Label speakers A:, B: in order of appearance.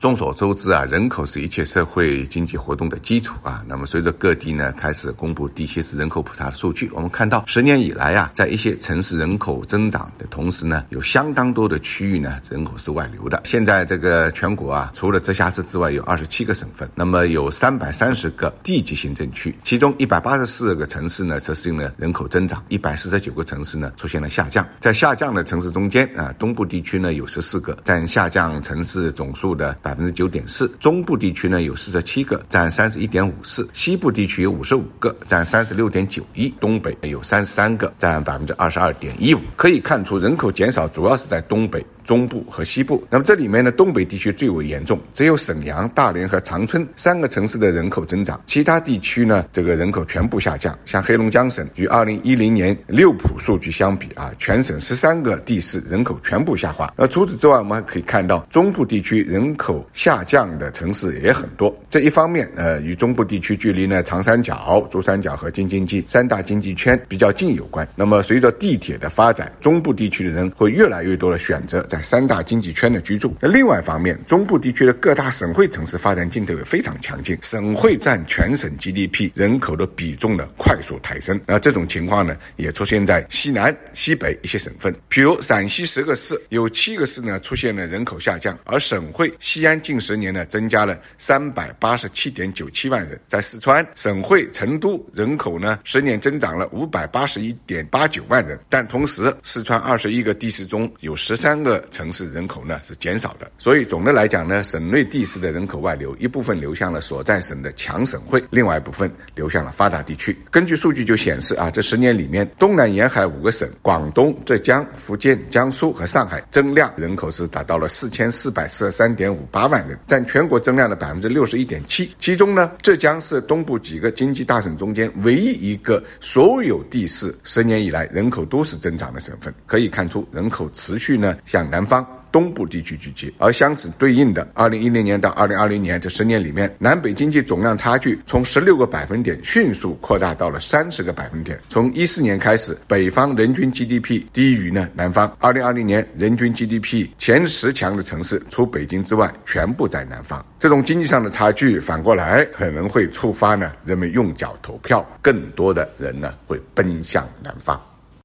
A: 众所周知啊，人口是一切社会经济活动的基础啊。那么随着各地呢开始公布地区市人口普查的数据，我们看到十年以来啊，在一些城市人口增长的同时呢，有相当多的区域呢人口是外流的。现在这个全国啊，除了直辖市之外，有二十七个省份，那么有三百三十个地级行政区，其中一百八十四个城市呢实现了人口增长，一百四十九个城市呢出现了下降。在下降的城市中间啊，东部地区呢有十四个，占下降城市总数的百。百分之九点四，中部地区呢有四十七个，占三十一点五四；西部地区有五十五个，占三十六点九一；东北有三十三个，占百分之二十二点一五。可以看出，人口减少主要是在东北。中部和西部，那么这里面呢，东北地区最为严重，只有沈阳、大连和长春三个城市的人口增长，其他地区呢，这个人口全部下降。像黑龙江省，与二零一零年六普数据相比啊，全省十三个地市人口全部下滑。那除此之外，我们还可以看到中部地区人口下降的城市也很多。这一方面，呃，与中部地区距离呢长三角、珠三角和京津冀三大经济圈比较近有关。那么随着地铁的发展，中部地区的人会越来越多的选择在三大经济圈的居住。那另外一方面，中部地区的各大省会城市发展劲头也非常强劲，省会占全省 GDP 人口的比重呢快速抬升。那这种情况呢，也出现在西南、西北一些省份，比如陕西十个市有七个市呢出现了人口下降，而省会西安近十年呢增加了三百八十七点九七万人。在四川省会成都，人口呢十年增长了五百八十一点八九万人，但同时四川二十一个地市中有十三个。城市人口呢是减少的，所以总的来讲呢，省内地市的人口外流，一部分流向了所在省的强省会，另外一部分流向了发达地区。根据数据就显示啊，这十年里面，东南沿海五个省——广东、浙江、福建、江苏和上海，增量人口是达到了四千四百四十三点五八万人，占全国增量的百分之六十一点七。其中呢，浙江是东部几个经济大省中间唯一一个所有地市十年以来人口都是增长的省份，可以看出人口持续呢向南。方东部地区聚集，而相此对应的，二零一零年到二零二零年这十年里面，南北经济总量差距从十六个百分点迅速扩大到了三十个百分点。从一四年开始，北方人均 GDP 低于呢南方。二零二零年，人均 GDP 前十强的城市，除北京之外，全部在南方。这种经济上的差距，反过来可能会触发呢人们用脚投票，更多的人呢会奔向南方。